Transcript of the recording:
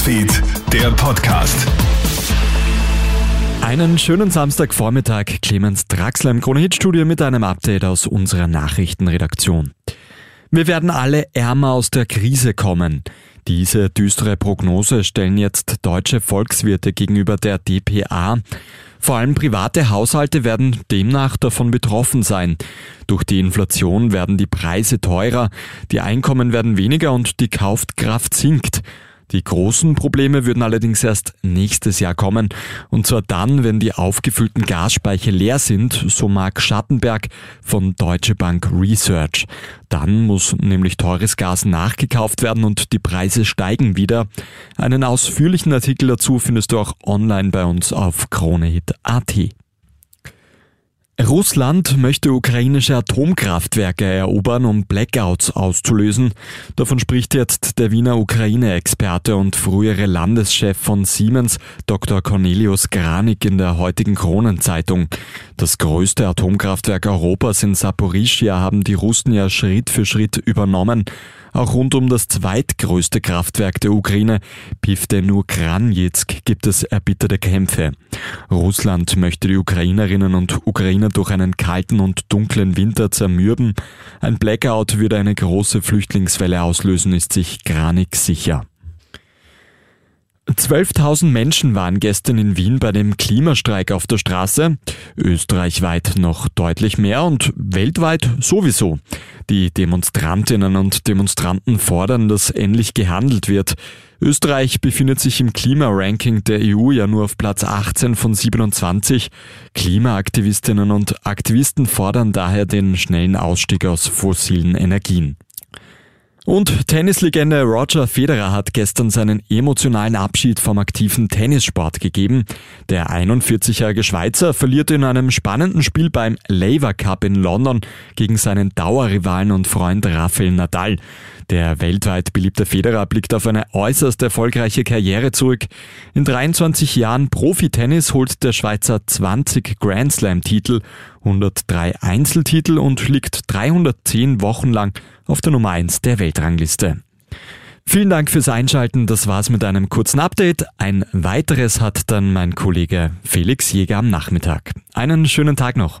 Newsfeed, der Podcast. Einen schönen Samstagvormittag, Clemens Draxler im Krone-Hit-Studio mit einem Update aus unserer Nachrichtenredaktion. Wir werden alle ärmer aus der Krise kommen. Diese düstere Prognose stellen jetzt deutsche Volkswirte gegenüber der DPA. Vor allem private Haushalte werden demnach davon betroffen sein. Durch die Inflation werden die Preise teurer, die Einkommen werden weniger und die Kaufkraft sinkt. Die großen Probleme würden allerdings erst nächstes Jahr kommen. Und zwar dann, wenn die aufgefüllten Gasspeicher leer sind, so Mark Schattenberg von Deutsche Bank Research. Dann muss nämlich teures Gas nachgekauft werden und die Preise steigen wieder. Einen ausführlichen Artikel dazu findest du auch online bei uns auf kronehit.at. Russland möchte ukrainische Atomkraftwerke erobern, um Blackouts auszulösen. Davon spricht jetzt der Wiener Ukraine-Experte und frühere Landeschef von Siemens, Dr. Cornelius Granik in der heutigen Kronenzeitung. Das größte Atomkraftwerk Europas in Saporischia haben die Russen ja Schritt für Schritt übernommen. Auch rund um das zweitgrößte Kraftwerk der Ukraine, Pivdenukranjetsk, gibt es erbitterte Kämpfe. Russland möchte die Ukrainerinnen und Ukrainer durch einen kalten und dunklen Winter zermürben. Ein Blackout würde eine große Flüchtlingswelle auslösen, ist sich Granik sicher. 12.000 Menschen waren gestern in Wien bei dem Klimastreik auf der Straße. Österreichweit noch deutlich mehr und weltweit sowieso. Die Demonstrantinnen und Demonstranten fordern, dass endlich gehandelt wird. Österreich befindet sich im Klimaranking der EU ja nur auf Platz 18 von 27. Klimaaktivistinnen und Aktivisten fordern daher den schnellen Ausstieg aus fossilen Energien. Und Tennislegende Roger Federer hat gestern seinen emotionalen Abschied vom aktiven Tennissport gegeben. Der 41-jährige Schweizer verliert in einem spannenden Spiel beim Laver Cup in London gegen seinen Dauerrivalen und Freund Rafael Nadal. Der weltweit beliebte Federer blickt auf eine äußerst erfolgreiche Karriere zurück. In 23 Jahren Profi-Tennis holt der Schweizer 20 Grand Slam-Titel, 103 Einzeltitel und liegt 310 Wochen lang auf der Nummer 1 der Weltrangliste. Vielen Dank fürs Einschalten. Das war's mit einem kurzen Update. Ein weiteres hat dann mein Kollege Felix Jäger am Nachmittag. Einen schönen Tag noch.